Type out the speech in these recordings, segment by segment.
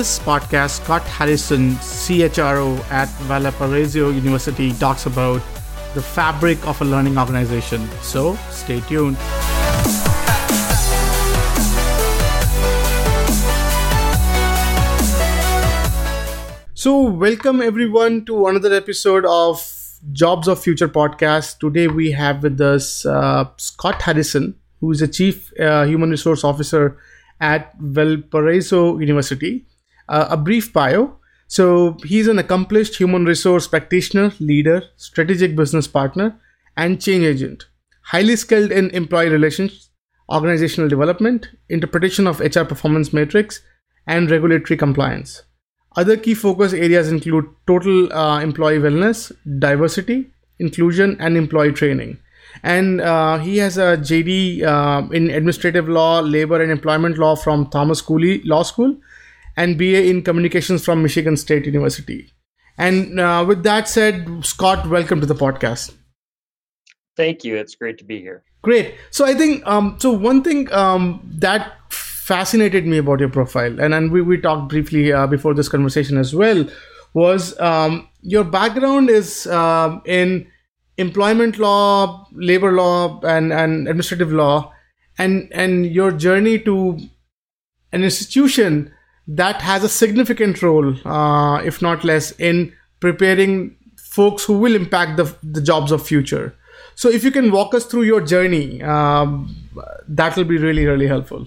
this podcast, Scott Harrison, CHRO at Valparaiso University, talks about the fabric of a learning organization. So stay tuned. So, welcome everyone to another episode of Jobs of Future podcast. Today we have with us uh, Scott Harrison, who is a Chief uh, Human Resource Officer at Valparaiso University. Uh, a brief bio. So, he's an accomplished human resource practitioner, leader, strategic business partner, and change agent. Highly skilled in employee relations, organizational development, interpretation of HR performance metrics, and regulatory compliance. Other key focus areas include total uh, employee wellness, diversity, inclusion, and employee training. And uh, he has a JD uh, in administrative law, labor, and employment law from Thomas Cooley Law School, and BA in communications from Michigan State University. And uh, with that said, Scott, welcome to the podcast. Thank you. It's great to be here. Great. So I think um, so. One thing um, that fascinated me about your profile, and, and we, we talked briefly uh, before this conversation as well, was um, your background is um, in employment law, labor law, and, and administrative law, and and your journey to an institution that has a significant role, uh, if not less, in preparing folks who will impact the, the jobs of future. So if you can walk us through your journey, um, that will be really, really helpful.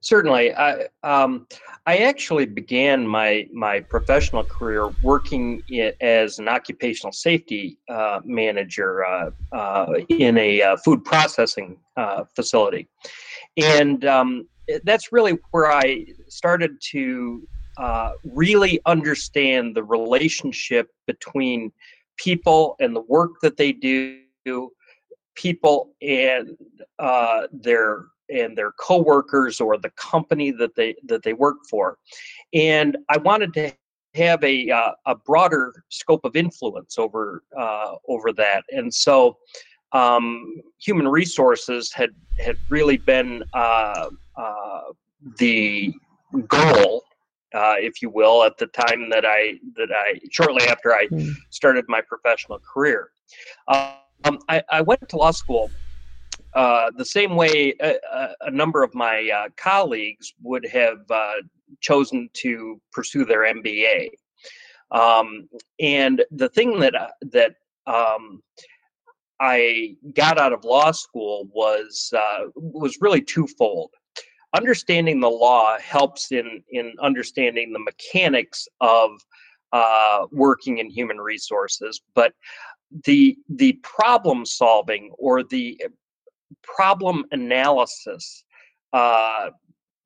Certainly, I um, I actually began my my professional career working as an occupational safety uh, manager uh, uh, in a uh, food processing uh, facility, and um, that's really where I started to uh, really understand the relationship between people and the work that they do, people and their and their coworkers or the company that they that they work for. And i wanted to have a uh, a broader scope of influence over uh, over that. And so um, human resources had had really been uh, uh the goal uh, if you will at the time that i that i shortly after i hmm. started my professional career um, I, I went to law school uh, the same way a, a, number of my uh, colleagues would have uh, chosen to pursue their MBA. Um, and the thing that uh, that um, I got out of law school was uh, was really twofold. Understanding the law helps in in understanding the mechanics of working in human resources, but the the problem solving or the problem analysis uh,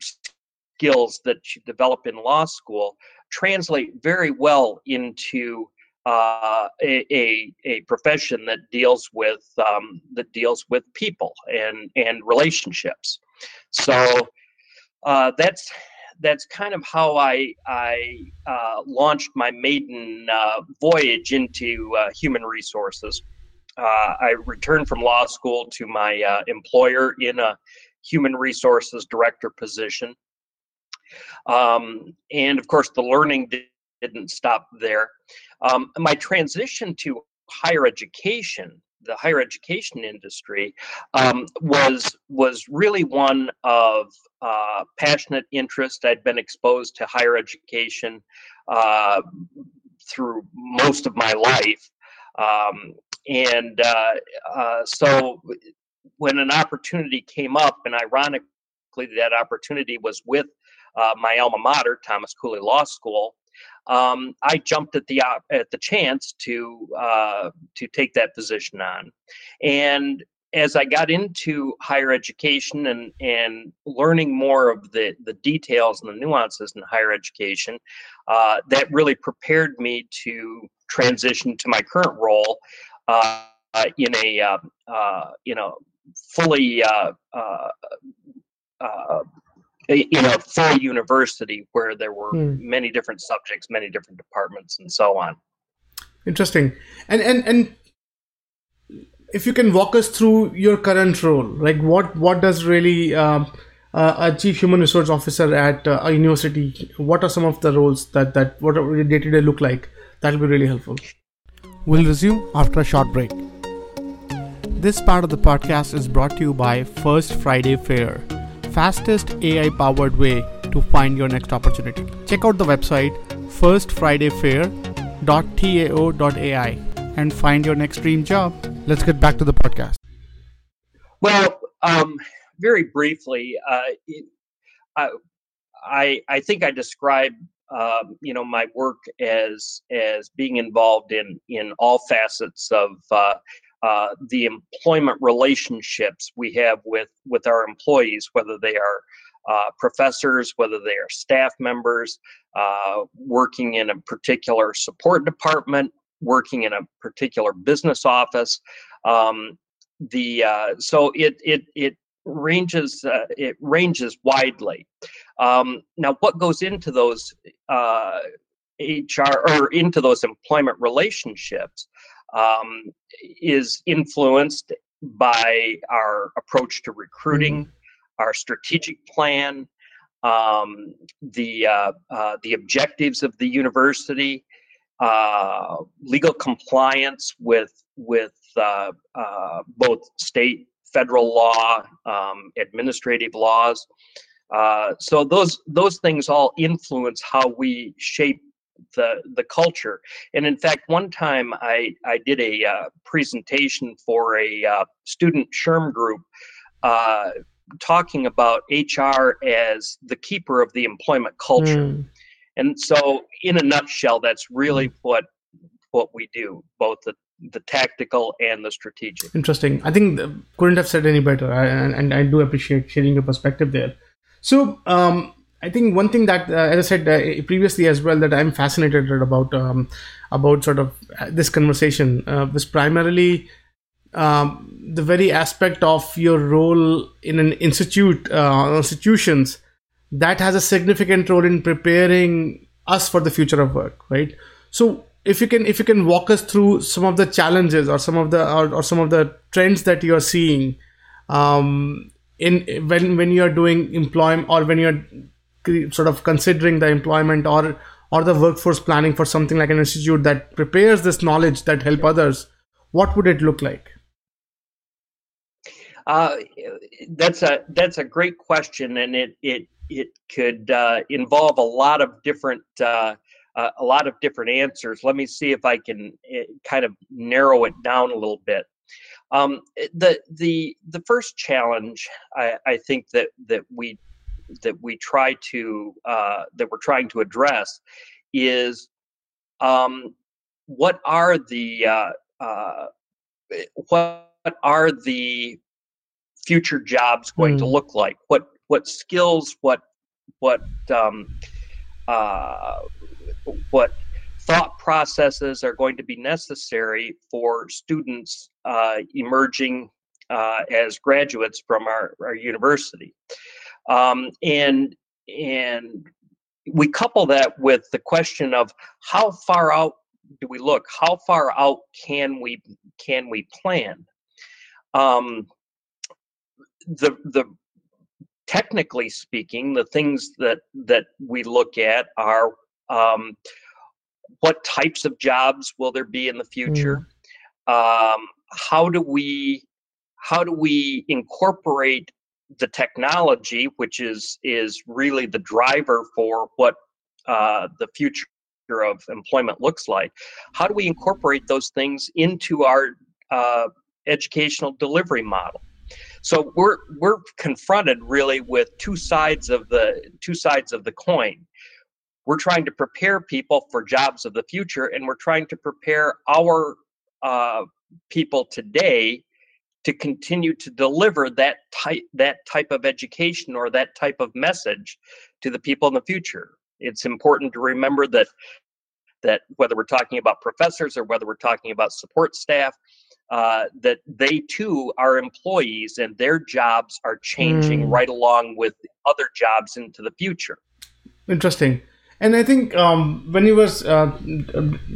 skills that you develop in law school translate very well into uh, a, a, a, profession that deals with um, that deals with people and and relationships. So uh, that's that's kind of how I I uh, launched my maiden uh, voyage into uh, human resources. Uh, I returned from law school to my employer in a human resources director position. Um, and of course, the learning did, not stop there. Um, my transition to higher education, the higher education industry, um, was was really one of uh, passionate interest. I'd been exposed to higher education uh, through most of my life. Um, and uh, uh, so when an opportunity came up, and ironically, that opportunity was with uh, my alma mater, Thomas Cooley Law School. Um, I jumped at the at the chance to uh, to take that position on, and as I got into higher education and and learning more of the the details and the nuances in higher education, uh, that really prepared me to transition to my current role uh, in a uh, uh, you know fully uh, know, in a full university where there were hmm. many different subjects, many different departments, and so on. Interesting, and and and if you can walk us through your current role, like what what does really um, uh, a chief human resource officer at uh, a university, what are some of the roles that that what day to day look like? That will be really helpful. We'll resume after a short break. This part of the podcast is brought to you by First Friday Fair, fastest AI powered way to find your next opportunity. Check out the website firstfridayfair.tao.ai and find your next dream job. Let's get back to the podcast. Well, um, very briefly, uh, I I think I describe um, you know my work as as being involved in in all facets of uh, uh, the employment relationships we have with with our employees, whether they are uh, professors, whether they are staff members, uh, working in a particular support department, working in a particular business office. Um, the uh, so it it it ranges uh, it ranges widely. Um, now, what goes into those uh, HR or into those employment relationships um, is influenced by our approach to recruiting, mm-hmm. our strategic plan, um, the uh, uh, the objectives of the university, uh, legal compliance with with uh, uh, both state, federal law, um, administrative laws. Uh, so those those things all influence how we shape the the culture. And in fact, one time I I did a uh, presentation for a uh, student SHRM group. Uh, talking about HR as the keeper of the employment culture. Mm. And so, in a nutshell, that's really mm. what what we do, both the the tactical and the strategic. Interesting. I think couldn't have said any better, I, and, and I do appreciate sharing your perspective there. So, um, I think one thing that, uh, as I said uh, previously as well, that I'm fascinated about um, about sort of uh, this conversation uh, was primarily um, the very aspect of your role in an institute uh, institutions that has a significant role in preparing us for the future of work, right? So, if you can if you can walk us through some of the challenges or some of the or, or some of the trends that you are seeing um, in when when you are doing employment or when you're sort of considering the employment or or the workforce planning for something like an institute that prepares this knowledge that help others what would it look like uh, that's a that's a great question and it it it could uh, involve a lot of different uh, uh, a lot of different answers. Let me see if I can eh, kind of narrow it down a little bit. Um, eh, the the the first challenge I, I, think that that we that we try to uh, that we're trying to address is um, what are the uh, uh, eh, what are the future jobs going mm. to hmm. look like? What what skills? What what um, uh, what thought processes are going to be necessary for students uh, emerging uh, as graduates from our, our university. Um, and and we couple that with the question of how far out do we look? How far out can we can we plan? Um, the the technically speaking, the things that that we look at are um, what types of jobs will there be in the future? Mm. Um, how do we how do we incorporate the technology, which is is really the driver for what uh, the future of employment looks like? How do we incorporate those things into our uh, educational delivery model? So we're we're confronted really with two sides of the two sides of the coin we're trying to prepare people for jobs of the future and we're trying to prepare our uh, people today to continue to deliver that type that type of education or that type of message to the people in the future. It's important to remember that that whether we're talking about professors or whether we're talking about support staff uh, that they too are employees and their jobs are changing mm. right along with other jobs into the future. Interesting and I think um, when you was uh,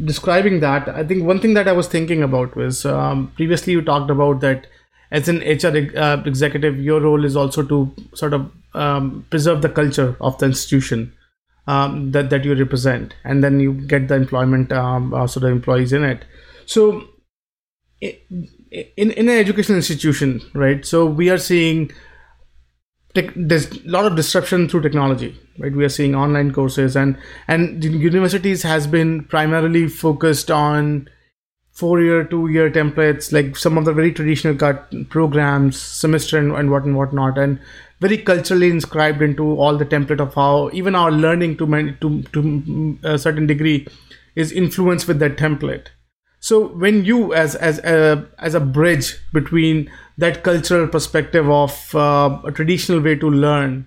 describing that, I think one thing that I was thinking about was um, previously you talked about that as an HR uh, executive, your role is also to sort of um, preserve the culture of the institution um, that that you represent, and then you get the employment, um, also the employees in it. So, in in an educational institution, right? So we are seeing tech, there's a lot of disruption through technology, right? We are seeing online courses, and and universities has been primarily focused on four year, two year templates, like some of the very traditional cut programs, semester and, and what and whatnot, and very culturally inscribed into all the template of how even our learning to to to mm, a certain degree is influenced with that template. So when you as as a as a bridge between that cultural perspective of uh, a traditional way to learn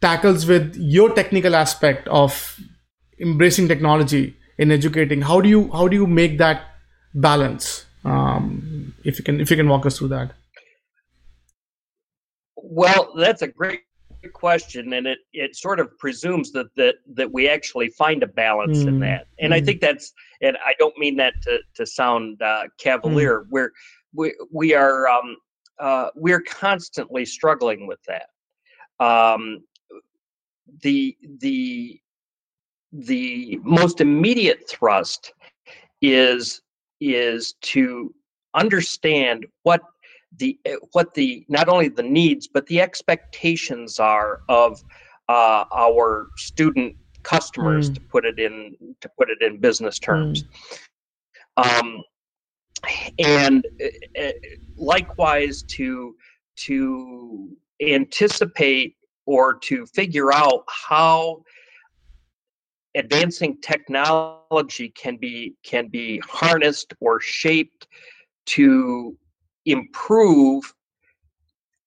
tackles with your technical aspect of embracing technology in educating how do you how do you make that balance um, if you can if you can walk us through that well that's a great question and it it sort of presumes that that that we actually find a balance mm. in that and mm. i think that's and i don't mean that to to sound uh, cavalier mm. we're we we are um, uh, we're constantly struggling with that um, the the the most immediate thrust is is to understand what the eh, what the not only the needs but the expectations are of uh, our student customers mm. to put it in to put it in business terms mm. um, and uh, likewise to to anticipate or to figure out how advancing technology can be can be harnessed or shaped to improve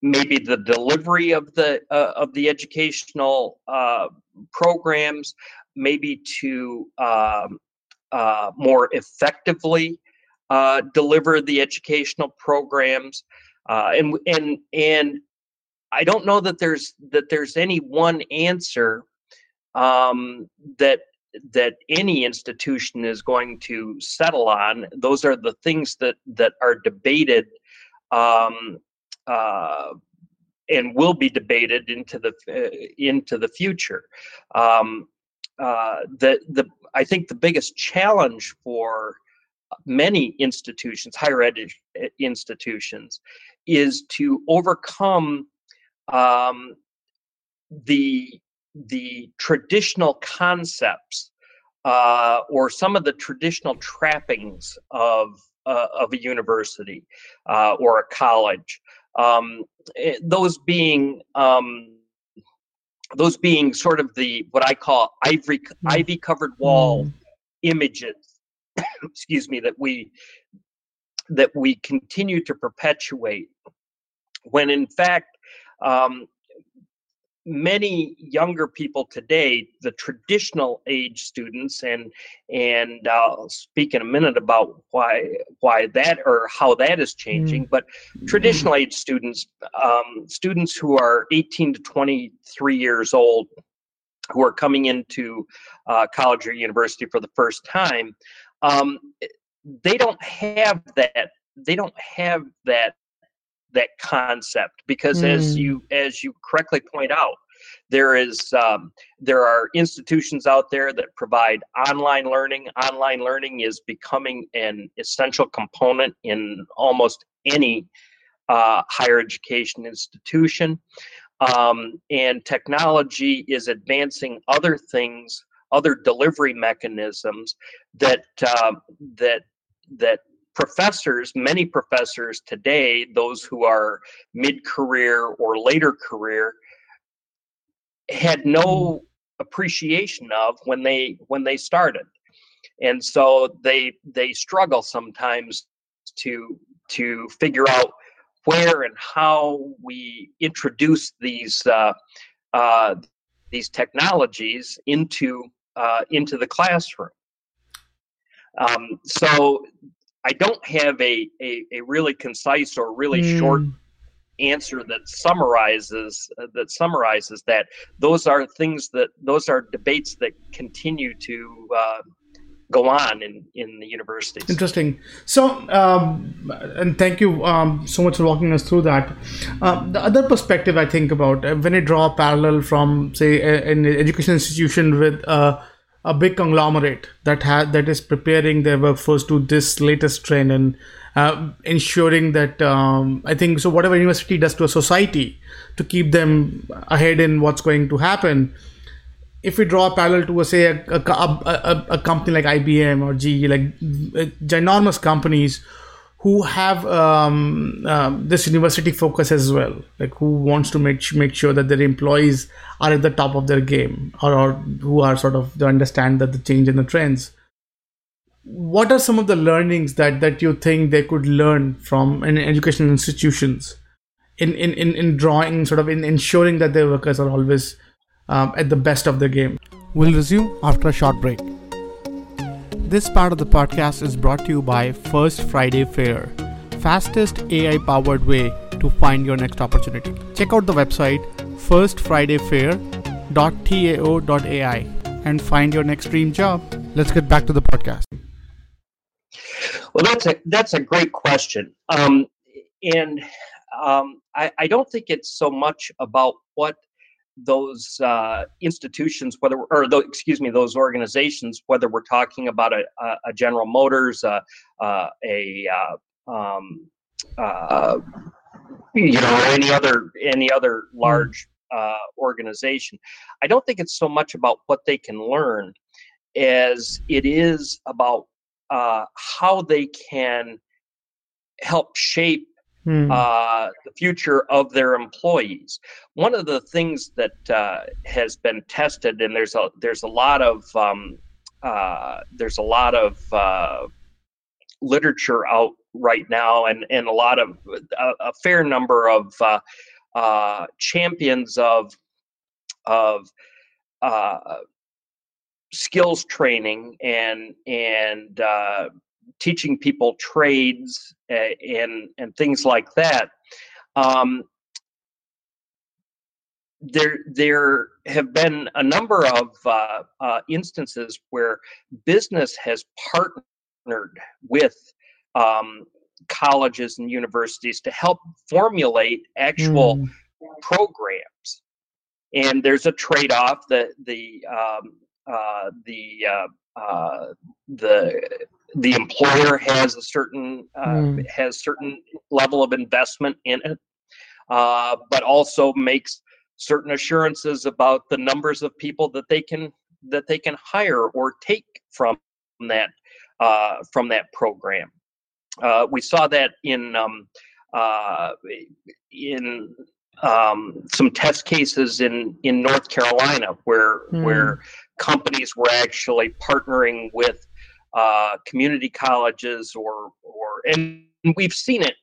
maybe the delivery of the uh, of the educational uh, programs maybe to um, uh, more effectively uh, deliver the educational programs uh, and and and I don't know that there's that there's any one answer um, that that any institution is going to settle on. Those are the things that that are debated um, uh, and will be debated into the uh, into the future. Um, uh, the the I think the biggest challenge for many institutions, higher ed institutions, is to overcome um, the the traditional concepts uh, or some of the traditional trappings of uh, of a university uh, or a college. Um, eh, those being um, those being sort of the what I call ivory mm. ivy covered wall mm. images. excuse me that we that we continue to perpetuate when in fact um, many younger people today, the traditional age students, and and I'll speak in a minute about why why that or how that is changing. Mm. But traditional age students, um, students who are 18 to 23 years old, who are coming into uh, college or university for the first time, um, they don't have that. They don't have that that concept because mm. as you as you correctly point out there is um, there are institutions out there that provide online learning online learning is becoming an essential component in almost any uh, higher education institution um, and technology is advancing other things other delivery mechanisms that uh, that that professors, many professors today, those who are mid career or later career, had no mm-hmm. appreciation of when they when they started and so they they struggle sometimes to to figure out where and how we introduce these uh, uh, these technologies into uh, into the classroom. Um, so I don't have a, a, a really concise or really mm. short answer that summarizes uh, that summarizes that those are things that those are debates that continue to uh, go on in, in the universities. Interesting. So, um, and thank you um, so much for walking us through that. Um, the other perspective I think about uh, when I draw a parallel from, say, a, an education institution with uh, a big conglomerate that ha- that is preparing their workforce to this latest trend and uh, ensuring that um, I think so. Whatever university does to a society to keep them ahead in what's going to happen if we draw a parallel to, a, say, a, a, a, a company like IBM or GE, like uh, ginormous companies who have um, um, this university focus as well, like who wants to make make sure that their employees are at the top of their game, or, or who are sort of they understand that the change in the trends. What are some of the learnings that that you think they could learn from in educational institutions, in in in, in drawing sort of in ensuring that their workers are always um, at the best of their game. We'll resume after a short break. This part of the podcast is brought to you by First Friday Fair, fastest AI powered way to find your next opportunity. Check out the website firstfridayfair.tao.ai and find your next dream job. Let's get back to the podcast. Well, that's a that's a great question, um, and um, I, I don't think it's so much about what those uh, institutions, whether or the, excuse me, those organizations, whether we're talking about a, a General Motors, uh, uh, a uh, um, uh, you know, any other any other hmm. large uh, organization, I don't think it's so much about what they can learn as it is about how they can help shape hmm. uh, the future of their employees. One of the things that uh, has been tested, and there's a there's a lot of um, uh, there's a lot of uh, literature out right now, and and a lot of a, a fair number of uh, uh, champions of of skills training and and uh, teaching people trades and and things like that. Um, there there have been a number of uh, uh, instances where business has partnered with um, colleges and universities to help formulate actual mm. programs and there's a trade-off that the um, uh, the uh, uh, the the employer has a certain uh, mm. has certain level of investment in it, uh, but also makes certain assurances about the numbers of people that they can that they can hire or take from that uh, from that program. Uh, we saw that in um, uh, in um, some test cases in in North Carolina where mm. where companies were actually partnering with uh, community colleges or or and we've seen it.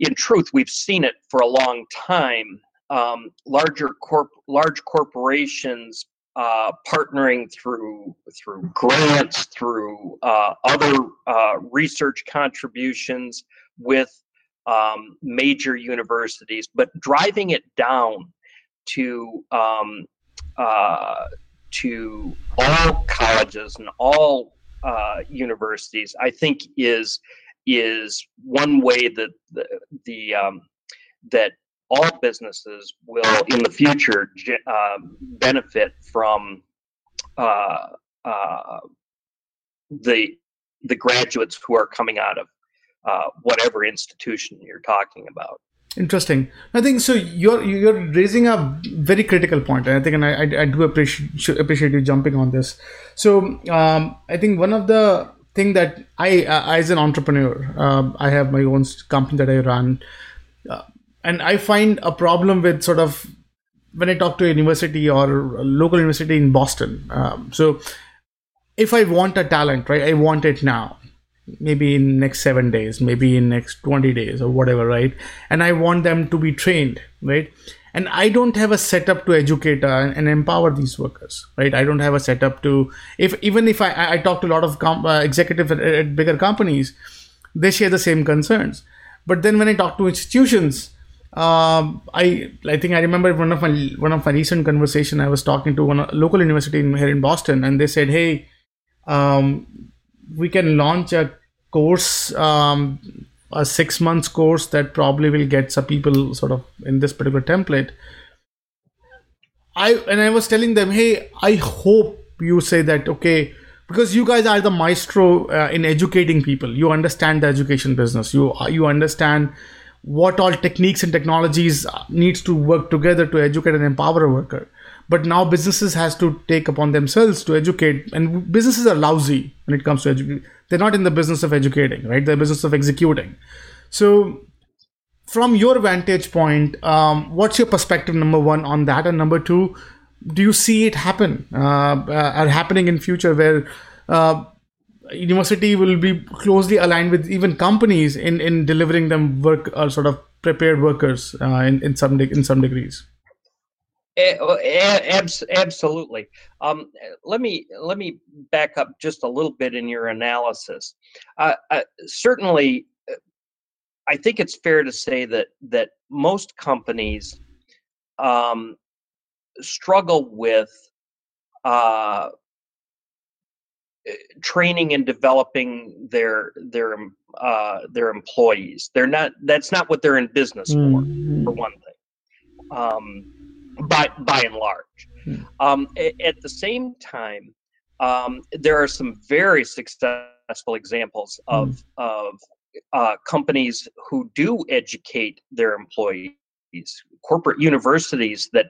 In truth we've seen it for a long time. Um, larger corp large corporations uh, partnering through through grants through uh, other uh, research contributions with um, major universities but driving it down to um, uh, to all colleges and all uh, universities, I think is is one way that the, the um, that all businesses will in the future uh, benefit from uh, uh, the the graduates who are coming out of uh, whatever institution you're talking about. Interesting. I think so. You're you're raising a very critical point, and I think, and I, I, do appreciate appreciate you jumping on this. So um, I think one of the thing that I, uh, as an entrepreneur, um, I have my own company that I run, uh, and I find a problem with sort of when I talk to a university or a local university in Boston. Um, so if I want a talent, right, I want it now maybe in next seven days maybe in next 20 days or whatever right? And i want them to be trained right? And i don't have a setup to educate uh, and empower these workers right? I don't have a setup to if even if i, I talk to a lot of com- uh, at, at bigger companies they share the same concerns. But then when i talk to institutions um, I I think I remember one of my one of my recent conversation. I was talking to one local university in, here in Boston, and they said, "Hey, um, we can launch a course um, a six months course that probably will get some people sort of in this particular template. I and i was telling them hey i hope you say that okay because you guys are the maestro uh, in educating people. You understand the education business. You you understand what all techniques and technologies needs to work together to educate and empower a worker but now businesses has to take upon themselves to educate and businesses are lousy when it comes to education they're not in the business of educating right? They're business of executing. So from your vantage point um, what's your perspective number one on that? And number two do you see it happen uh, uh, happening in future where uh, university will be closely aligned with even companies in, in delivering them work or sort of prepared workers uh, in, in some de- in some degrees absolutely. Um, let me let me back up just a little bit in your analysis. Uh, uh, certainly, uh, I think it's fair to say that that most companies um, struggle with uh, training and developing their their uh, their employees. They're not. That's not what they're in business for. Mm-hmm. For one thing. Um, by by and large. Hmm. Um, at the same time, um, there are some very successful examples of hmm. of uh, companies who do educate their employees, corporate universities that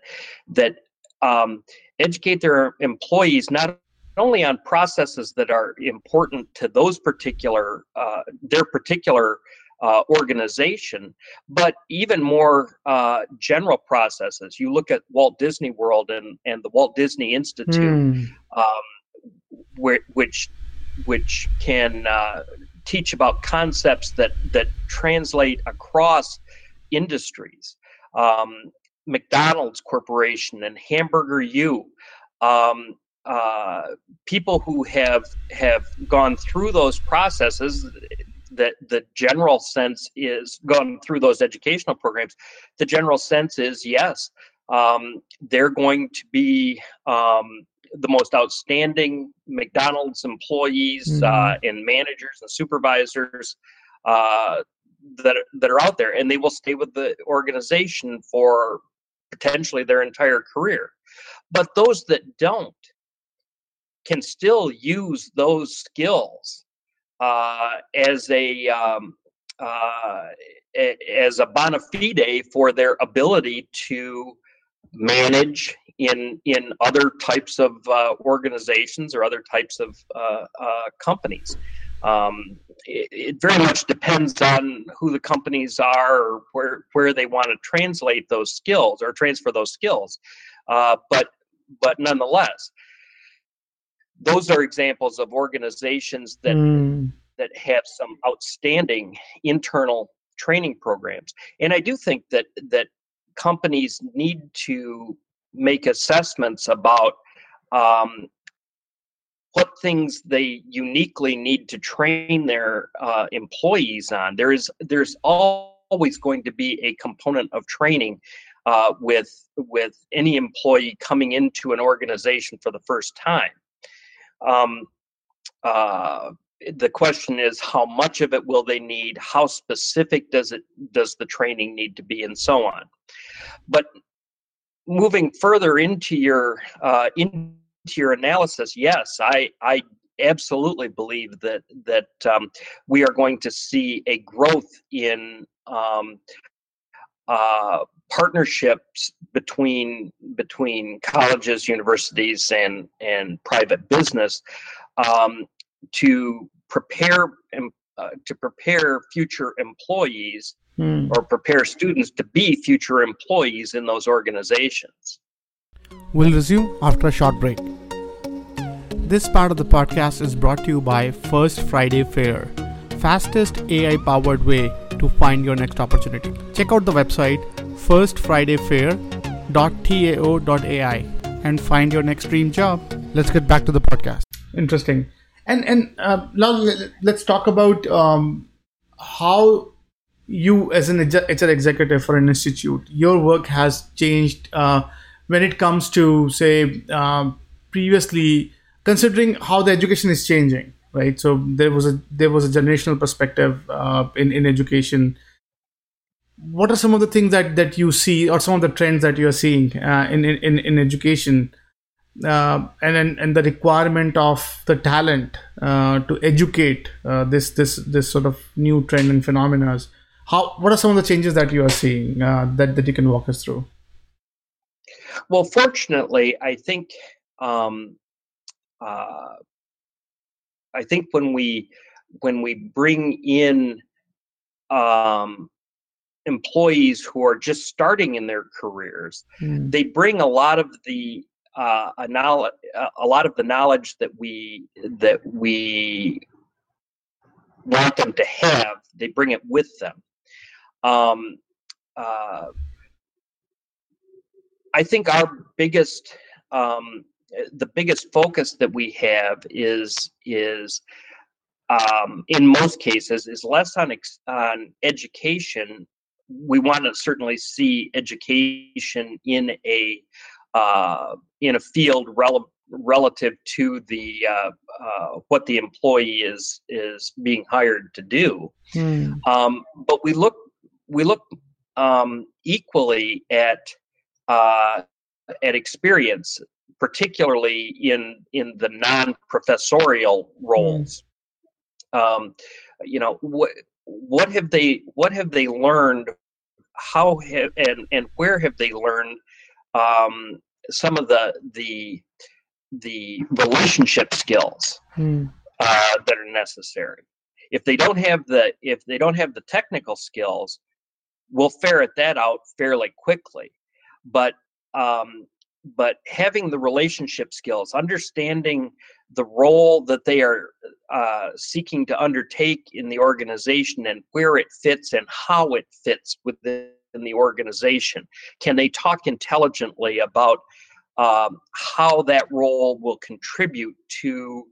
that um, educate their employees not only on processes that are important to those particular uh, their particular uh, organization, but even more uh, general processes. You look at Walt Disney World and, and the Walt Disney Institute, mm. um, where, which which can uh, teach about concepts that that translate across industries. Um, McDonald's Corporation and Hamburger U. Um, uh, people who have have gone through those processes that the general sense is going through those educational programs. The general sense is yes, um, they're going to be um, the most outstanding McDonald's employees mm-hmm. uh, and managers and supervisors uh, that that are out there, and they will stay with the organization for potentially their entire career. But those that don't can still use those skills uh, as a um, uh, as a bona fide for their ability to manage in in other types of uh, organizations or other types of uh, uh, companies. Um, it, it, very much depends on who the companies are or where where they want to translate those skills or transfer those skills. Uh, but but nonetheless, those are examples of organizations that mm. that have some outstanding internal training programs. And i do think that that companies need to make assessments about um, what things they uniquely need to train their uh, employees on. There is there's always going to be a component of training uh, with with any employee coming into an organization for the first time um, uh, the question is how much of it will they need how specific does it does the training need to be and so on. But moving further into your uh, into your analysis yes i i absolutely believe that that um, we are going to see a growth in um, uh, partnerships between between colleges, universities, and and private business um, to prepare uh, to prepare future employees hmm. or prepare students to be future employees in those organizations. We'll resume after a short break. This part of the podcast is brought to you by First Friday Fair, fastest AI powered way to find your next opportunity. Check out the website firstfridayfair.tao.ai and find your next dream job. Let's get back to the podcast. Interesting. And and uh, now let's talk about um, how you, as an HR executive for an institute, your work has changed uh, when it comes to say um, previously considering how the education is changing, right? So there was a there was a generational perspective uh, in in education. What are some of the things that that you see, or some of the trends that you are seeing uh, in, in in education, uh, and, and the requirement of the talent uh, to educate uh, this this this sort of new trend and phenomena? How what are some of the changes that you are seeing uh, that that you can walk us through? Well, fortunately, I think um, I think when we when we bring in um, employees who are just starting in their careers, mm. they bring a lot of the uh, a knowledge, a lot of the knowledge that we that we want them to have. They bring it with them. Um, uh, I think our biggest um, the biggest focus that we have is is um, in most cases is less on ex- on education. We want to certainly see education in a uh, in a field rel- relative to the uh, uh, what the employee is is being hired to do. Hmm. Um, but we look we look um, equally at uh, at experience, particularly in in the non-professorial roles. Mm. Um, you know what what have they what have they learned? How have, and and where have they learned um, some of the the the relationship skills mm. uh, that are necessary? If they don't have the if they don't have the technical skills, we'll ferret that out fairly quickly but um, but having the relationship skills, understanding the role that they are uh, seeking to undertake in the organization and where it fits and how it fits within the organization. Can they talk intelligently about um, how that role will contribute to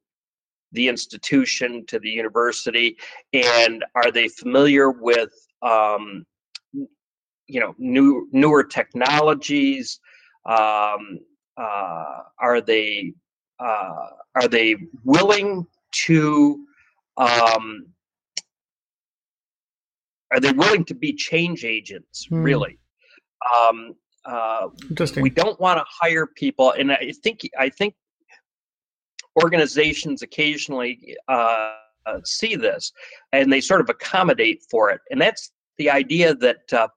the institution, to the university, and are they familiar with um, you know new newer technologies um, uh, are they uh, are they willing to um, are they willing to be change agents hmm. really um, uh, Interesting. we don't want to hire people and i think i think organizations occasionally uh, see this and they sort of accommodate for it and that's the idea that uh,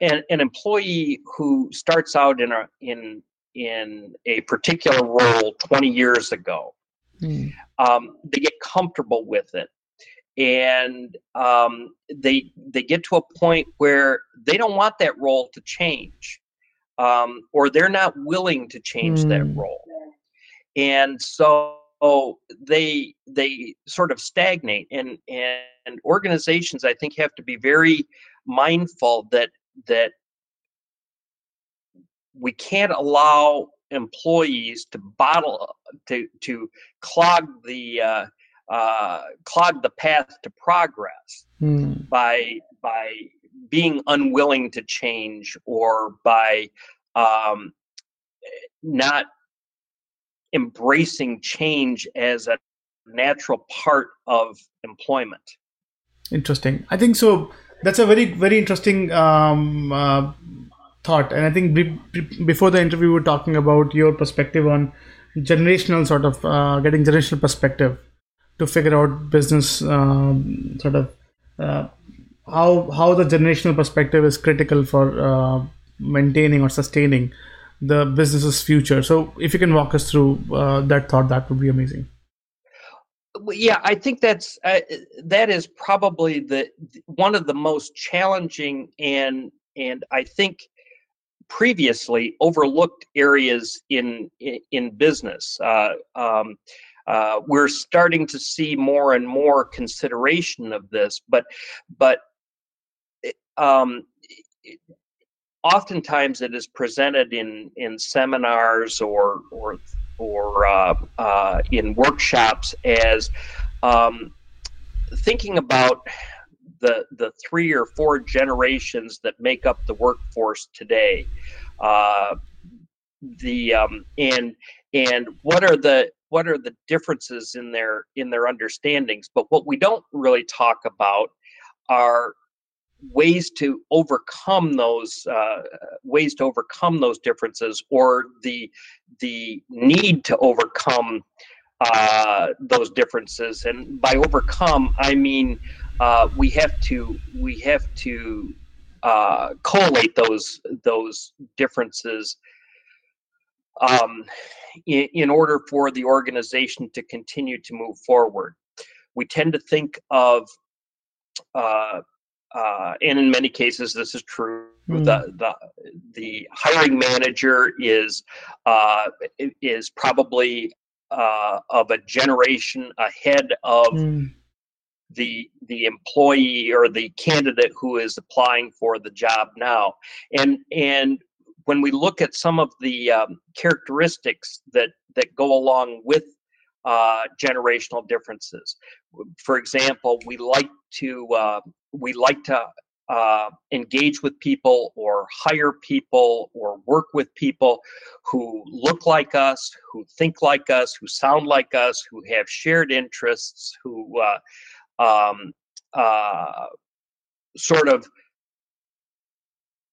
an, an employee who starts out in a in in a particular role 20 years ago mm. um, they get comfortable with it and um, they they get to a point where they don't want that role to change um, or they're not willing to change mm. that hmm. role and so they they sort of stagnate and and organizations i think have to be very mindful that that we can't allow employees to bottle to to clog the uh, uh, clog the path to progress mm. by by being unwilling to change or by um, not embracing change as a natural part of employment. Interesting. I think so that's a very very interesting um, uh, thought. And i think before the interview we were talking about your perspective on generational sort of uh, getting generational perspective to figure out business um, sort of uh, how how the generational perspective is critical for uh, maintaining or sustaining the business's future. So if you can walk us through uh, that thought that would be amazing yeah, I think that's uh, that is probably the one of the most challenging and and I think previously overlooked areas in in, in business. Uh, um, uh, we're starting to see more and more consideration of this, but but um, oftentimes it is presented in in seminars or or or uh, uh, in workshops as um, thinking about the the three or four generations that make up the workforce today. Uh, the um, and and what are the what are the differences in their in their understandings but what we don't really talk about are ways to overcome those uh, ways to overcome those differences or the the need to overcome uh, those differences and by overcome i mean uh, we have to we have to uh, collate those those differences um, in, in order for the organization to continue to move forward. We tend to think of uh, uh, and in many cases this is true mm. the, the the hiring manager is uh, is probably uh, of a generation ahead of mm. the the employee or the candidate who is applying for the job now and and when we look at some of the um, characteristics that that go along with uh, generational differences, for example, we like to uh, we like to uh, engage with people or hire people or work with people who look like us, who think like us, who sound like us, who have shared interests, who uh, um, uh, sort of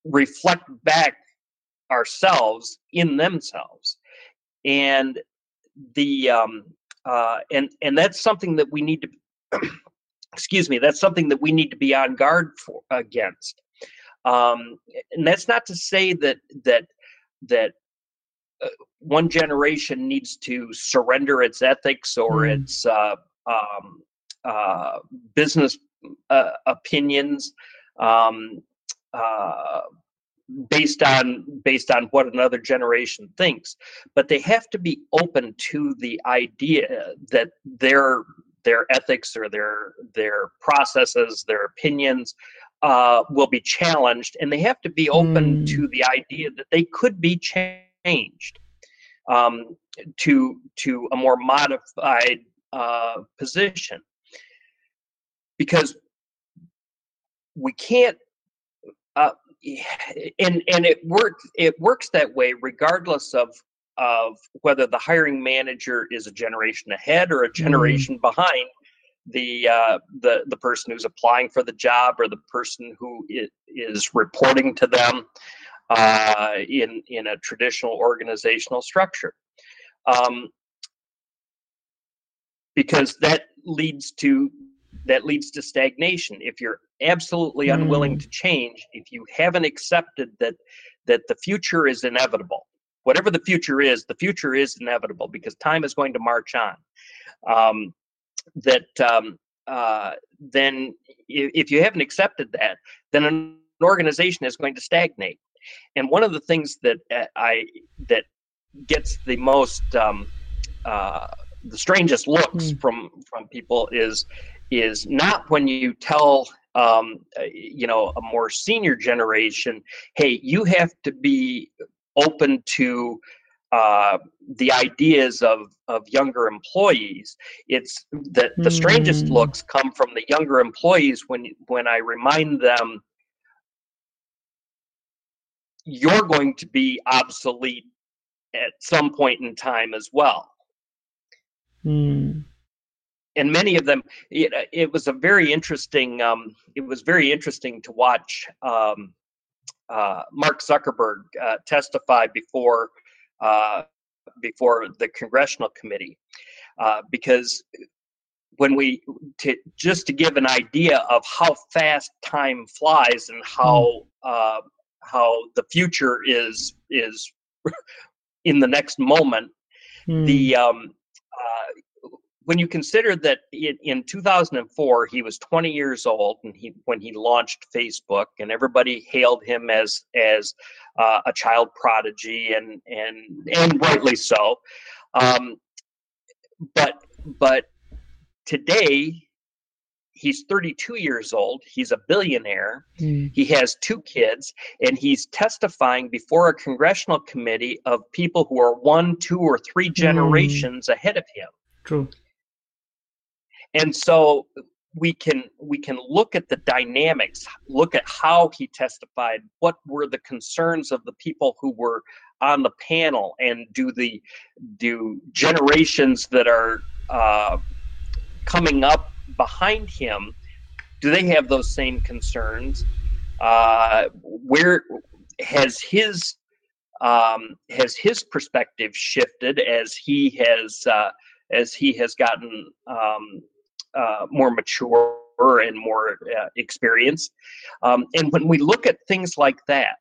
reflect back ourselves in themselves. And the um uh and and that's something that we need to excuse me that's something that we need to be on guard for against um and that's not to say that that that uh, one generation needs to surrender its ethics or mm. its uh, um, uh, business uh, opinions um, uh, based on based on what another generation thinks but they have to be open to the idea that their their ethics or their their processes their opinions uh, will be challenged and they have to be open mm. to the idea that they could be changed um, to to a more modified uh, position because we can't uh, and and it works it works that way regardless of of whether the hiring manager is a generation ahead or a mm-hmm. generation mm. behind the uh, the the person who's applying for the job or the person who is reporting to them uh, in in a traditional organizational structure, um, because that leads to that leads to stagnation. If you're absolutely unwilling mm. to change, if you haven't accepted that that the future is inevitable, whatever the future is, the future is inevitable because time is going to march on. Um, that um, uh, then, if you haven't accepted that, then an organization is going to stagnate. And one of the things that uh, I that gets the most um, uh, the strangest looks mm. from from people is is not when you tell um, uh, you know a more senior generation hey you have to be open to uh, the ideas of of younger employees. It's that the strangest mm. looks come from the younger employees when when i remind them you're going to be obsolete at some point in time as well. Mm and many of them it, it was a very interesting um, it was very interesting to watch um, uh, mark zuckerberg uh, testify before uh, before the congressional committee uh, because when we to, just to give an idea of how fast time flies and how uh, how the future is is in the next moment mm. the um, when you consider that in 2004 he was 20 years old and he when he launched Facebook and everybody hailed him as as uh, a child prodigy and and and rightly so um, but but today he's 32 years old he's a billionaire mm. he has two kids and he's testifying before a congressional committee of people who are one two or three hmm. generations mm. ahead of him true and so we can we can look at the dynamics look at how he testified what were the concerns of the people who were on the panel and do the do generations that are uh, coming up behind him do they have those same concerns? Uh, where has his um, has his perspective shifted as he has uh, as he has gotten um, uh, more mature and more uh, experienced. Um, and when we look at things like that,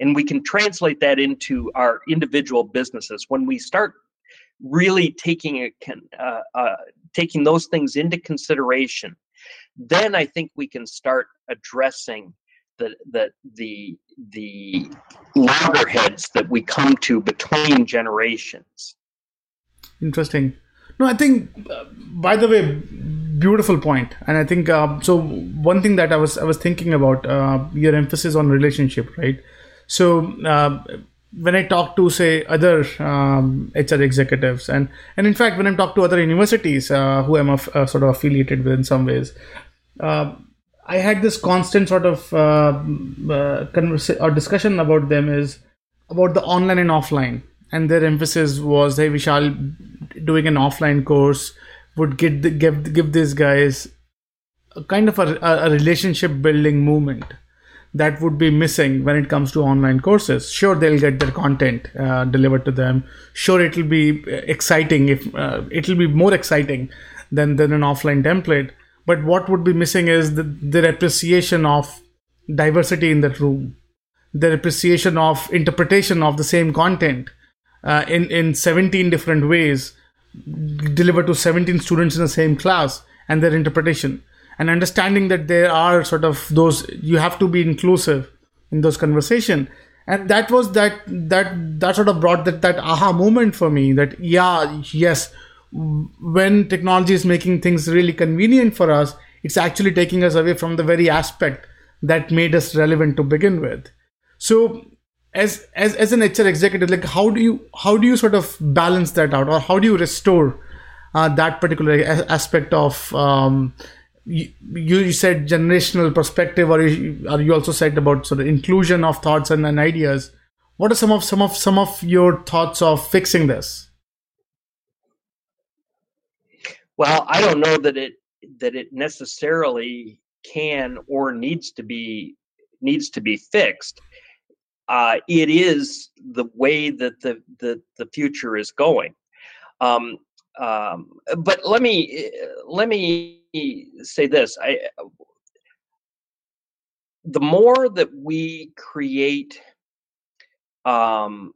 and we can translate that into our individual businesses, when we start really taking a, uh, uh, taking those things into consideration, then I think we can start addressing the the the the loggerheads that we come to between generations. Interesting. No, I think, uh, by the way, beautiful point. And I think uh, so. One thing that I was I was thinking about uh, your emphasis on relationship, right? So uh, when I talk to say other um, HR executives, and and in fact when I talk to other universities uh, who I'm uh, sort of affiliated with in some ways. I had this constant sort of conversation or discussion about them is about the online and offline and their emphasis was hey vishal doing an offline course would get the, give give these guys a kind of a, a relationship building movement that would be missing when it comes to online courses. Sure they'll get their content uh, delivered to them. Sure it'll be exciting if uh, it'll be more exciting than than an offline template. But what would be missing is the, their appreciation of diversity in that room. Their appreciation of interpretation of the same content uh, in in 17 different ways delivered to 17 students in the same class and their interpretation. And understanding that there are sort of those you have to be inclusive in those conversation. And that was that that that sort of brought that that aha moment for me that yeah yes when technology is making things really convenient for us it's actually taking us away from the very aspect that made us relevant to begin with. So as as as an HR executive, like how do you how do you sort of balance that out, or how do you restore uh, that particular a- aspect of um, you, you said generational perspective, or you, or you also said about sort of inclusion of thoughts and, and ideas. What are some of some of some of your thoughts of fixing this? Well, I don't know that it that it necessarily can or needs to be needs to be fixed uh, it is the way that the, the, the future is going. Um, um, but let me let me say this: I, the more that we create um,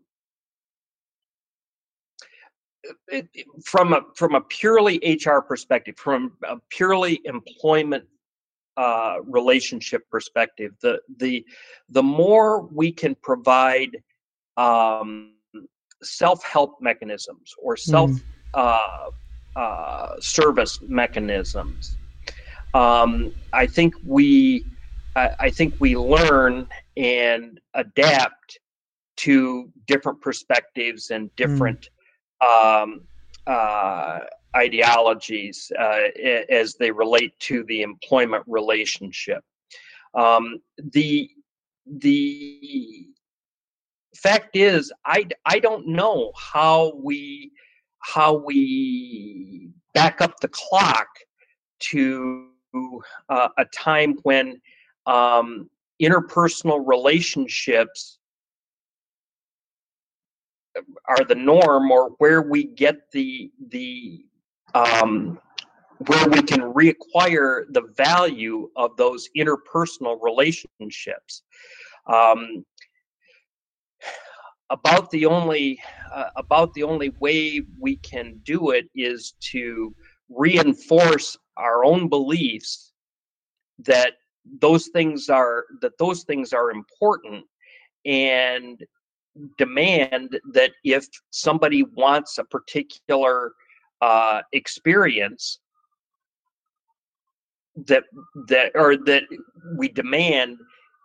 it, from a from a purely HR perspective, from a purely employment uh, relationship perspective, the the the more we can provide um, self help mechanisms or self mm. uh, uh, service mechanisms, um, I think we I, I think we learn and adapt to different perspectives and mm. different mm. um, uh, ideologies uh, as they relate to the employment relationship. Um, the the fact is, I I don't know how we how we back up the clock to uh, a time when um, interpersonal relationships are the norm or where we get the the um, where we can reacquire the value of those interpersonal relationships. Um, about the only uh, about the only way we can do it is to reinforce our own beliefs that those things are that those things are important and demand that if somebody wants a particular uh, experience that that or that we demand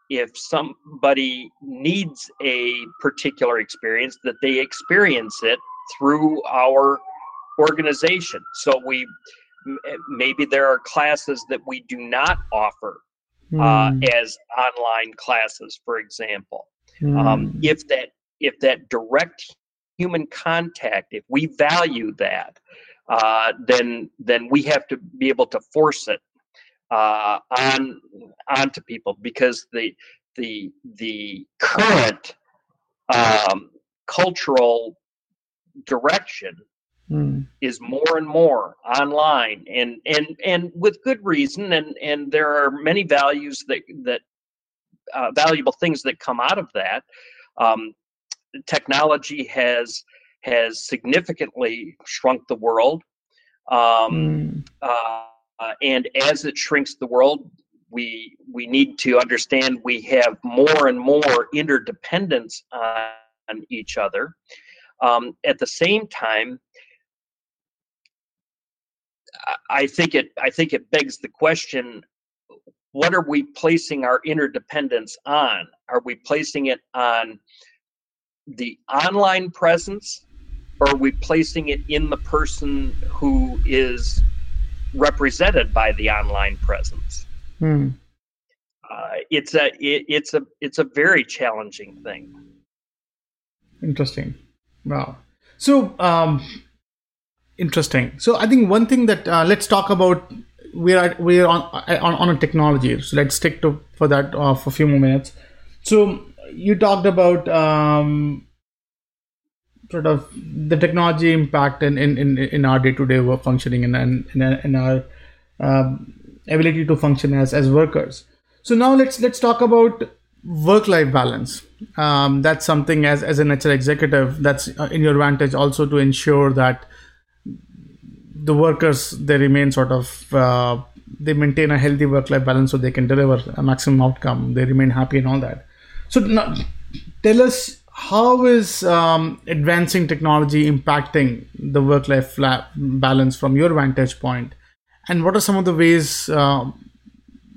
if somebody needs a particular experience that they experience it through our organization so we maybe there are classes that we do not offer mm. uh, hmm. as online classes for example mm. um, if that if that direct human contact, if we value that, uh, then then we have to be able to force it uh, on onto people because the the the current um, cultural direction mm. is more and more online and and and with good reason and and there are many values that that uh, valuable things that come out of that um, technology has has significantly shrunk the world um, mm. uh, and as it shrinks the world we we need to understand we have more and more interdependence on each other um, at the same time, I think it I think it begs the question: What are we placing our interdependence on? Are we placing it on the online presence, or are we placing it in the person who is represented by the online presence? Hmm. Uh, it's a it, it's a it's a very challenging thing. Interesting. Wow. So, um, interesting. So, I think one thing that uh, let's talk about. We are we are on, on on a technology. So let's stick to for that uh, for a few more minutes. So you talked about um, sort of the technology impact in in, in, in our day to day work functioning and in, in, our um, ability to function as as workers. So now let's let's talk about work life balance. Um, that's something as as an HR executive that's uh, in your advantage also to ensure that the workers they remain sort of uh, they maintain a healthy work life balance so they can deliver a maximum outcome. They remain happy and all that. So now, tell us how is um, advancing technology impacting the work life balance from your vantage point and what are some of the ways uh,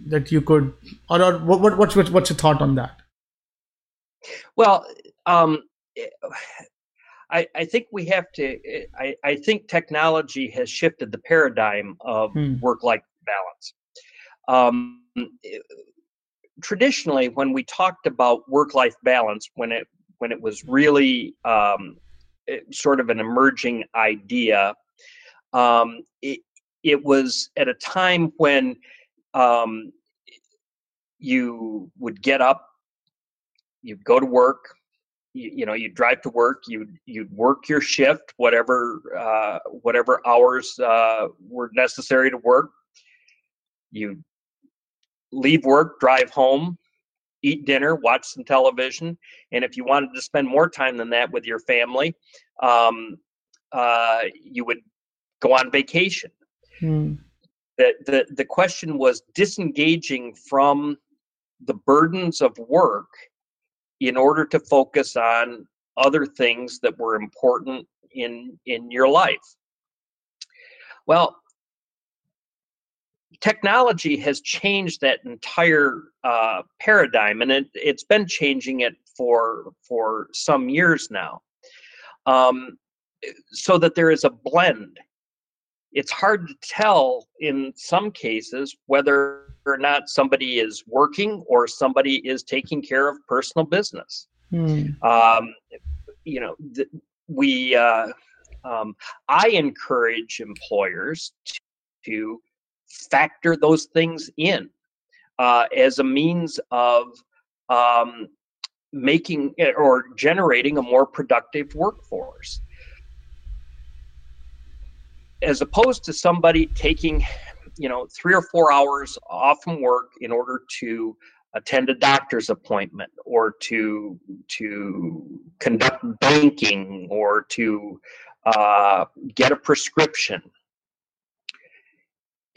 that you could or, or what, what what's what's your thought on that well, um, I, I, think we have to. I, I, think technology has shifted the paradigm of hmm. work-life balance. Um, eh, traditionally, when we talked about work-life balance, when it when it was really um, sort of an emerging idea, um, it, it was at a time when um, you would get up you'd go to work you, you know you'd drive to work you you'd work your shift whatever uh, whatever hours uh, were necessary to work. You leave work drive home eat dinner watch some television and if you wanted to spend more time than that with your family um, uh, you would go on vacation hmm. the, the the question was disengaging from the burdens of work in order to focus on other things that were important in in your life well technology has changed that entire uh, paradigm and it, it's been changing it for for some years now um, so that there is a blend it's hard to tell in some cases whether or not somebody is working or somebody is taking care of personal business. Hmm. Um, you know, th- we, uh, um, I encourage employers to, to factor those things in uh, as a means of um, making or generating a more productive workforce. As opposed to somebody taking you know three or four hours off from work in order to attend a doctor's appointment or to to conduct banking or to uh, get a prescription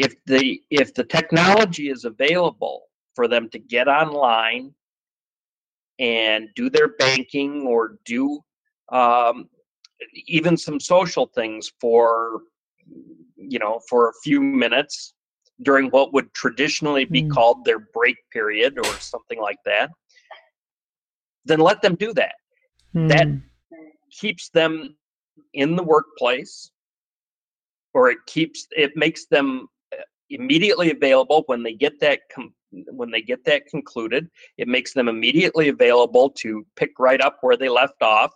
if the if the technology is available for them to get online and do their banking or do um, even some social things for you know, for a few minutes during what would traditionally be mm. called their break period or something like that, then let them do that. Mm. That keeps them in the workplace or it keeps it makes them immediately available when they get that com- when they get that concluded, it makes them immediately available to pick right up where they left off,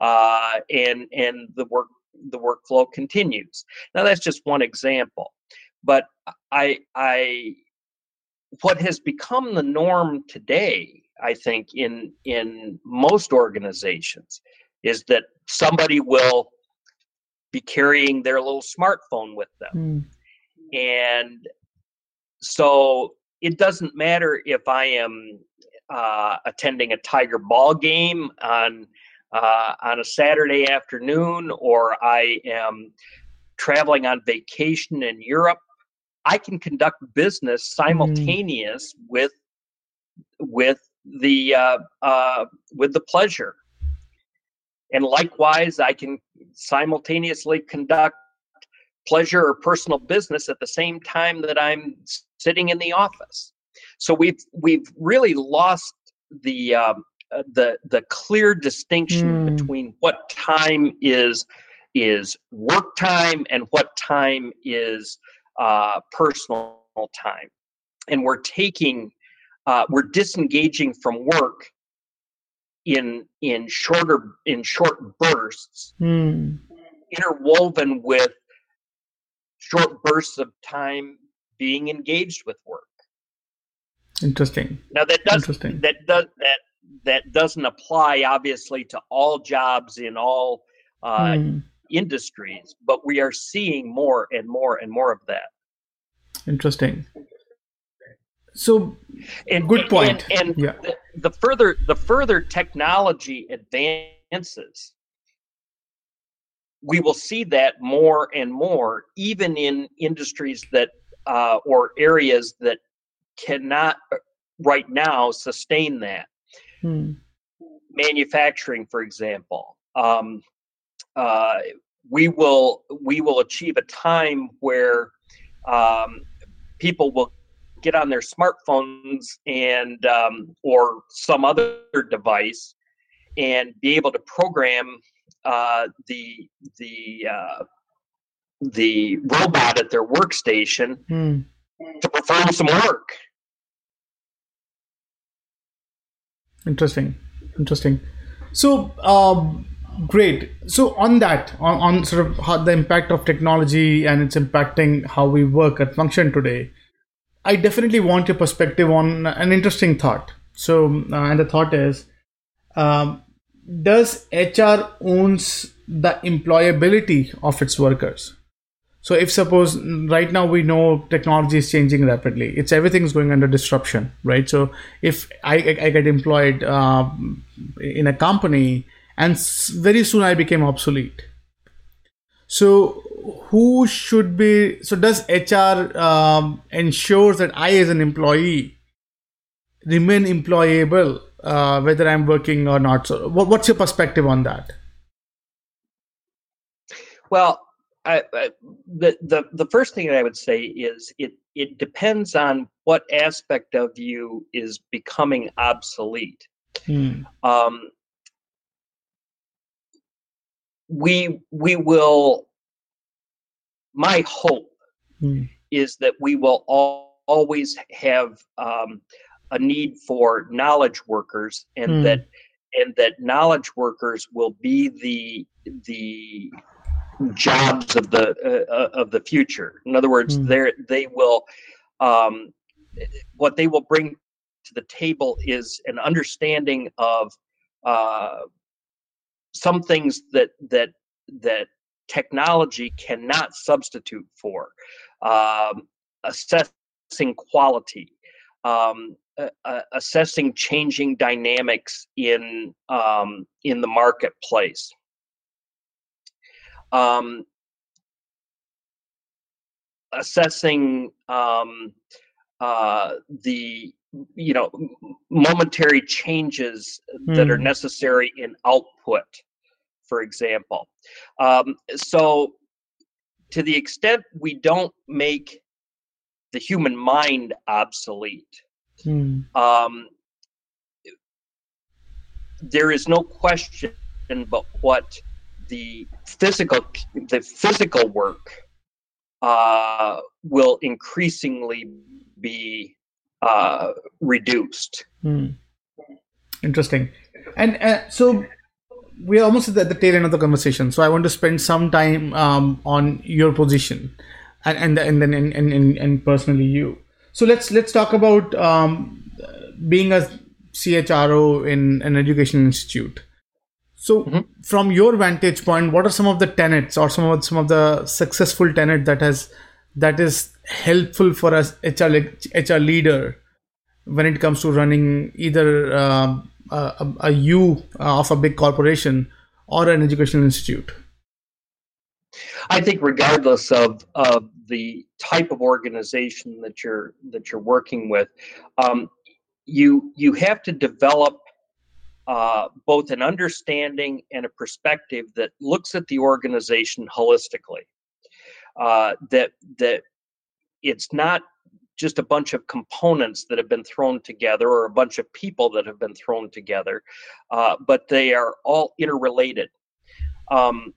uh, and and the work the workflow continues. Now that's just one example, but I I what has become the norm today, I think, in in most organizations, is that somebody will be carrying their little smartphone with them. Mm. And so it doesn't matter if I am uh, attending a Tiger ball game on uh, on a Saturday afternoon, or I am traveling on vacation in Europe. I can conduct business hmm. simultaneous mm. with with the uh, uh, with the pleasure, and likewise, I can simultaneously conduct pleasure or personal business at the same time that I'm sitting in the office. So we've we've really lost the um, uh, the the clear distinction mm. between what time is is work time and what time is uh, personal time, and we're taking uh, we're disengaging from work in in shorter in short bursts, mm. interwoven with short bursts of time being engaged with work. Interesting. Now that does Interesting. that does that that doesn't apply obviously to all jobs in all uh, mm. industries, but we are seeing more and more and more of that. Interesting. So, and, good point. And, and yeah. the, the further the further technology advances, we will see that more and more, even in industries that uh, or areas that cannot uh, right now sustain that. Hmm. Manufacturing, for example, um, uh, we will we will achieve a time where um, people will get on their smartphones and um, or some other device and be able to program uh, the the uh, the robot at their workstation hmm. to perform some work. Interesting, interesting. So, um, great. So, on that, on, on sort of how the impact of technology and it's impacting how we work at Function today, I definitely want your perspective on an interesting thought. So, uh, and the thought is, um, does HR owns the employability of its workers? So if suppose right now we know technology is changing rapidly, it's everything is going under disruption, right? So if I, I get employed uh, in a company and very soon I became obsolete. So who should be? So does HR um, ensures that I as an employee remain employable uh, whether I'm working or not? So what, what's your perspective on that? Well, I, I, the, the the first thing that I would say is it it depends on what aspect of you is becoming obsolete. Hmm. Um, we we will. My hope hmm. is that we will all, always have um, a need for knowledge workers, and hmm. that and that knowledge workers will be the the jobs of the uh, uh, of the future. In other words, mm. they they will um, what they will bring to the table is an understanding of uh, some things that that that technology cannot substitute for um, assessing quality um, uh, assessing changing dynamics in um, in the marketplace um, assessing um, uh, the you know momentary changes that are hmm. necessary in output for example um, so to the extent we don't make the human mind obsolete hmm. um, there is no question but what the physical the physical work uh, will increasingly be uh, reduced. Hmm. Interesting. And uh, so we're almost at the tail end of the conversation. So I want to spend some time um, on your position, and and, and then and, and, and personally you. So let's let's talk about um, being a CHRO in an education institute. So, mm-hmm. from your vantage point, what are some of the tenets or some of some of the successful tenet that has that is helpful for us HR HR leader when it comes to running either uh, a, a U of a big corporation or an educational institute? I think regardless of, of the type of organization that you're that you're working with, um, you you have to develop uh, both an understanding and a perspective that looks at the organization holistically. Uh, that that it's not just a bunch of components that have been thrown together or a bunch of people that have been thrown together, uh, but they are all interrelated. Um,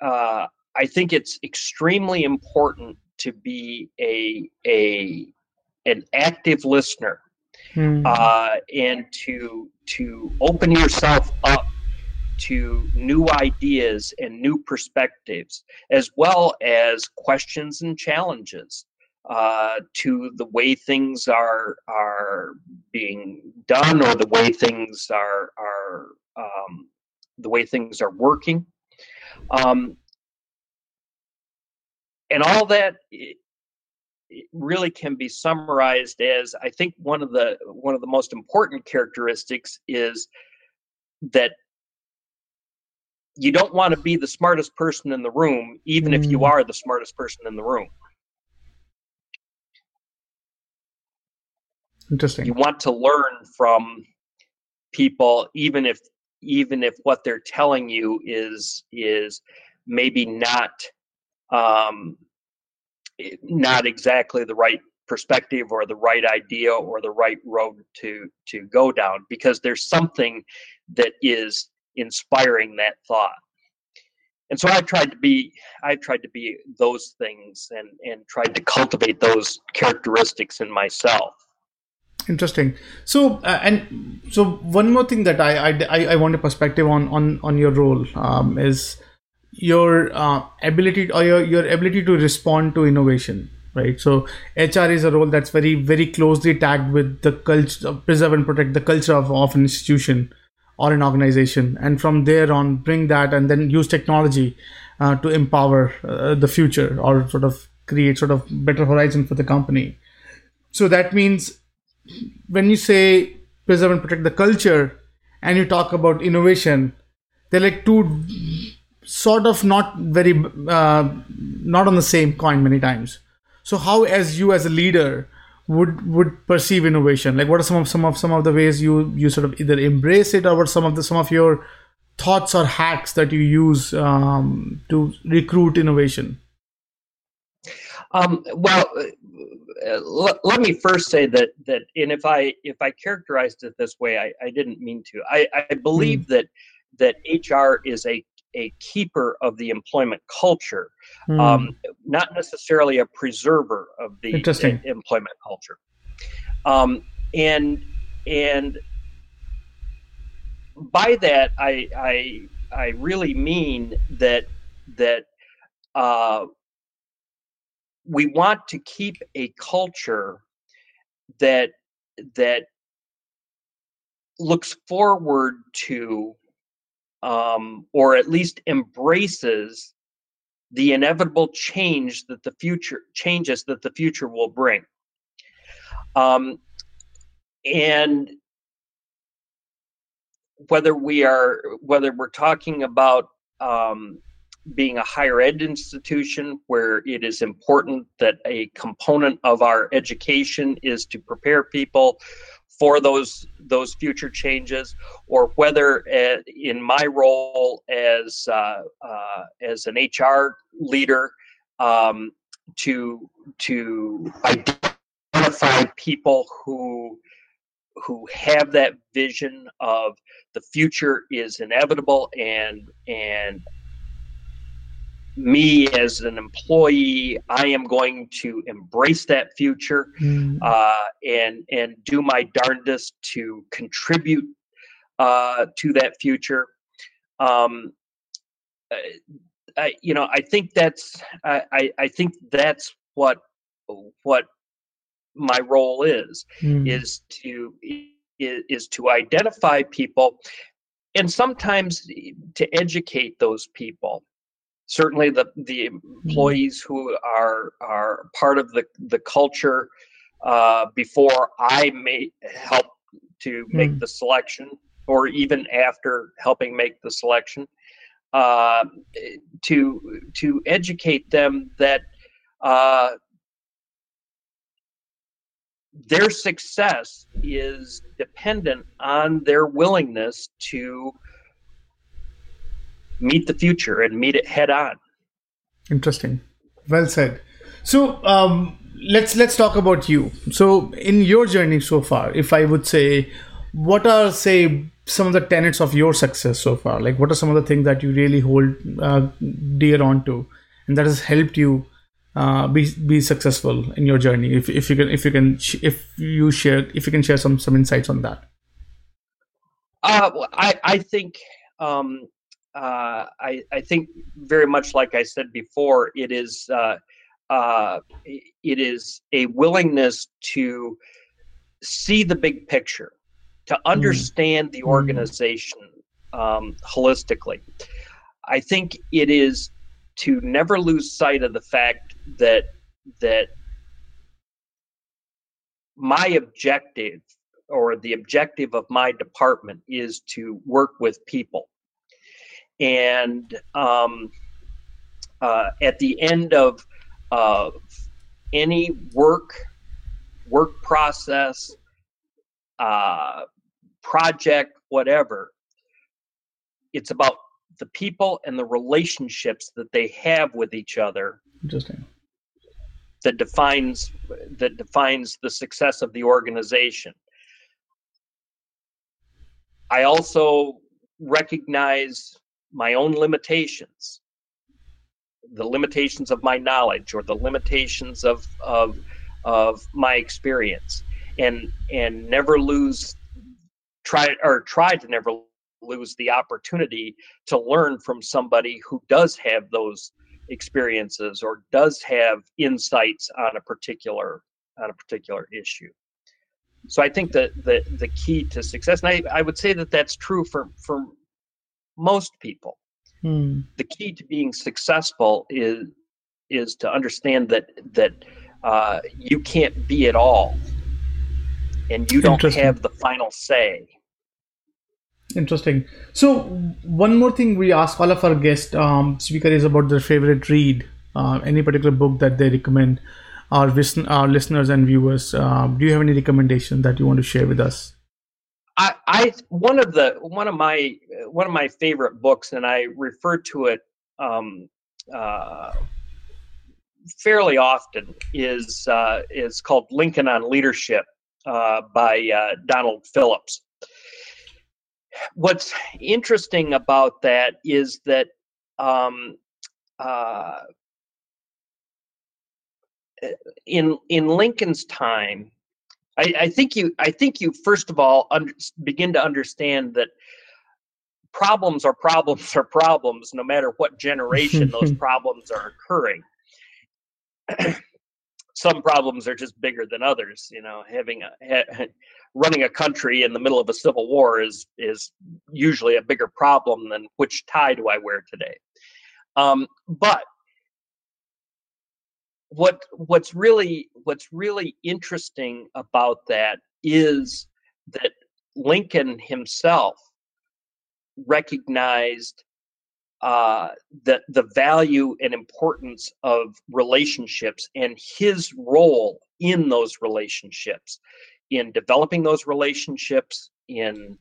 uh, I think it's extremely important to be a a an active listener hmm. uh, and to to open yourself up to new ideas and new perspectives, as well as questions and challenges uh, to the way things are are being done or the way things are are um, the way things are working. Um, and all that really can be summarized as I think one of the one of the most important characteristics is that you don't want to be the smartest person in the room even mm. if you mm. are the smartest person in the room interesting you want to learn from people even if even if what they're telling you is is maybe not um, not exactly the right perspective or the right idea or the right road to to go down because there's something that is inspiring that thought. And so i've tried to be i've tried to be those things and and tried to cultivate those characteristics in myself. Interesting. So uh, and so one more thing that I, I i want a perspective on on on your role um, is your uh, ability or your, your ability to respond to innovation right? So hr is a role that's very very closely tagged with the culture preserve and protect the culture of, of an institution or an organization. And from there on bring that and then use technology uh, to empower uh, the future or sort of create sort of better horizon for the company. So that means when you say preserve and protect the culture and you talk about innovation they're like two sort of not very uh, not on the same coin many times. So how as you as a leader would would perceive innovation? Like what are some of some of some of the ways you you sort of either embrace it or what some of the some of your thoughts or hacks that you use um, to recruit innovation? Um, well uh, let, let me first say that that and if i if i characterized it this way i, I didn't mean to. I, I believe mm. that that hr is a a keeper of the employment culture, mm. um, not necessarily a preserver of the employment culture. Um, and and by that, I I I really mean that that uh, we want to keep a culture that that looks forward to um, or at least embraces the inevitable change that the future changes that the future will bring. Um, and whether we are whether we're talking about um, being a higher ed institution where it is important that a component of our education is to prepare people for those those future changes, or whether uh, in my role as uh, uh, as an HR leader um, to to identify people who who have that vision of the future is inevitable and and me as an employee, I am going to embrace that future mm. uh, and and do my darndest to contribute uh, to that future. Um, I, you know, I think that's I, I think that's what what my role is mm. is to is, is to identify people and sometimes to educate those people certainly the the hmm. employees who are are part of the the culture uh, before I may help to make mm. the selection, or even after helping make the selection, uh, to to educate them that uh, their success is dependent on their willingness to meet the future and meet it head on. Interesting. Well said. So um, let's let's talk about you. So in your journey so far, if I would say, what are say some of the tenets of your success so far? Like what are some of the things that you really hold uh, dear onto, and that has helped you uh, be be successful in your journey? If if you can if you can if you share if you can share some some insights on that. Uh, I I think um, uh, I, I, think very much like I said before, it is uh, uh, it is a willingness to see the big picture, to mm. understand mm. the organization um, holistically. I think it is to never lose sight of the fact that that my objective or the objective of my department is to work with people and um, uh, at the end of uh, any work work process uh, project whatever it's about the people and the relationships that they have with each other interesting that defines that defines the success of the organization. I also recognize my own limitations. The limitations of my knowledge or the limitations of of of my experience. And and never lose try or try to never lose the opportunity to learn from somebody who does have those experiences or does have insights on a particular on a particular issue. So i think that the the key to success and i, I would say that that's true for for most people. Hmm. The key to being successful is is to understand that that uh, you can't be it all, and you don't have the final say. Interesting. So one more thing we ask all of our guest um, speaker is about their favorite read, uh, any particular book that they recommend our, our listeners and viewers. Uh, do you have any recommendation that you want to share with us? I, I one of the one of my one of my favorite books, and I refer to it um, uh, fairly often, is uh, is called Lincoln on Leadership uh, by uh, Donald Phillips. What's interesting about that is that um, uh, in in Lincoln's time, I, I think you I think you first of all begin to understand that problems are problems are problems no matter what generation those problems are occurring. Some problems are just bigger than others. You know, having a ha, running a country in the middle of a civil war is is usually a bigger problem than which tie do I wear today. Um, but what what's really what's really interesting about that is that Lincoln himself recognized uh, the the value and importance of relationships and his role in those relationships, in developing those relationships, in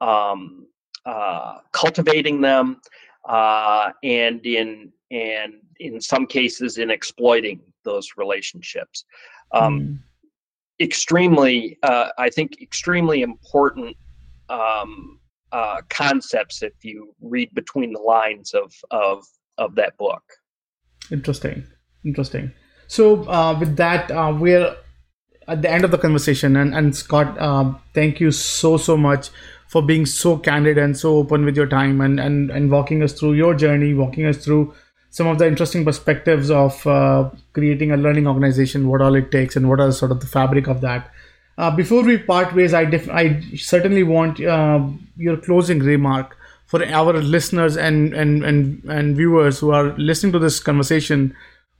um, uh, cultivating them, uh, and in and in some cases in exploiting those relationships. Um, mm. Extremely, uh, I think, extremely important um, uh, concepts if you read between the lines of of of that book. Interesting. Interesting. So uh, with that, uh, we're at the end of the conversation, and and Scott, um, thank you so so much for being so candid and so open with your time and and and walking us through your journey, walking us through some of the interesting perspectives of uh, creating a learning organization, what all it takes, and what are sort of the fabric of that. Uh, before we part ways, I, def- I certainly want uh, your closing remark for our listeners and, and, and, and viewers who are listening to this conversation.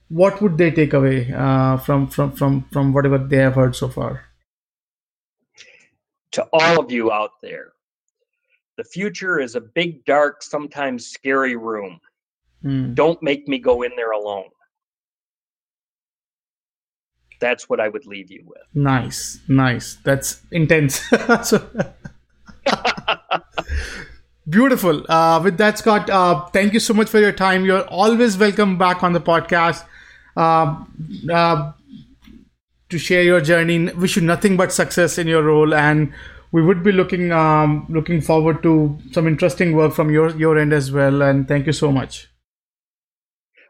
What would they take away uh, from, from, from, from whatever they have heard so far? To all of you out there, the future is a big, dark, sometimes scary room. Mm. Don't make me go in there alone that's what I would leave you with. Nice, nice. That's intense. Beautiful. Uh, with that, Scott, uh, thank you so much for your time. You're always welcome back on the podcast uh, uh to share your journey. Wish you nothing but success in your role, and we would be looking um, looking forward to some interesting work from your your end as well. And thank you so much.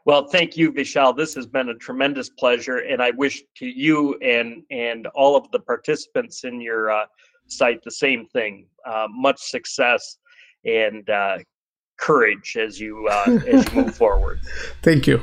Well, thank you, Vishal. This has been a tremendous pleasure, and I wish to you and and all of the participants in your uh, site the same thing. Uh, much success and uh, courage as you uh, as you move forward. Thank you.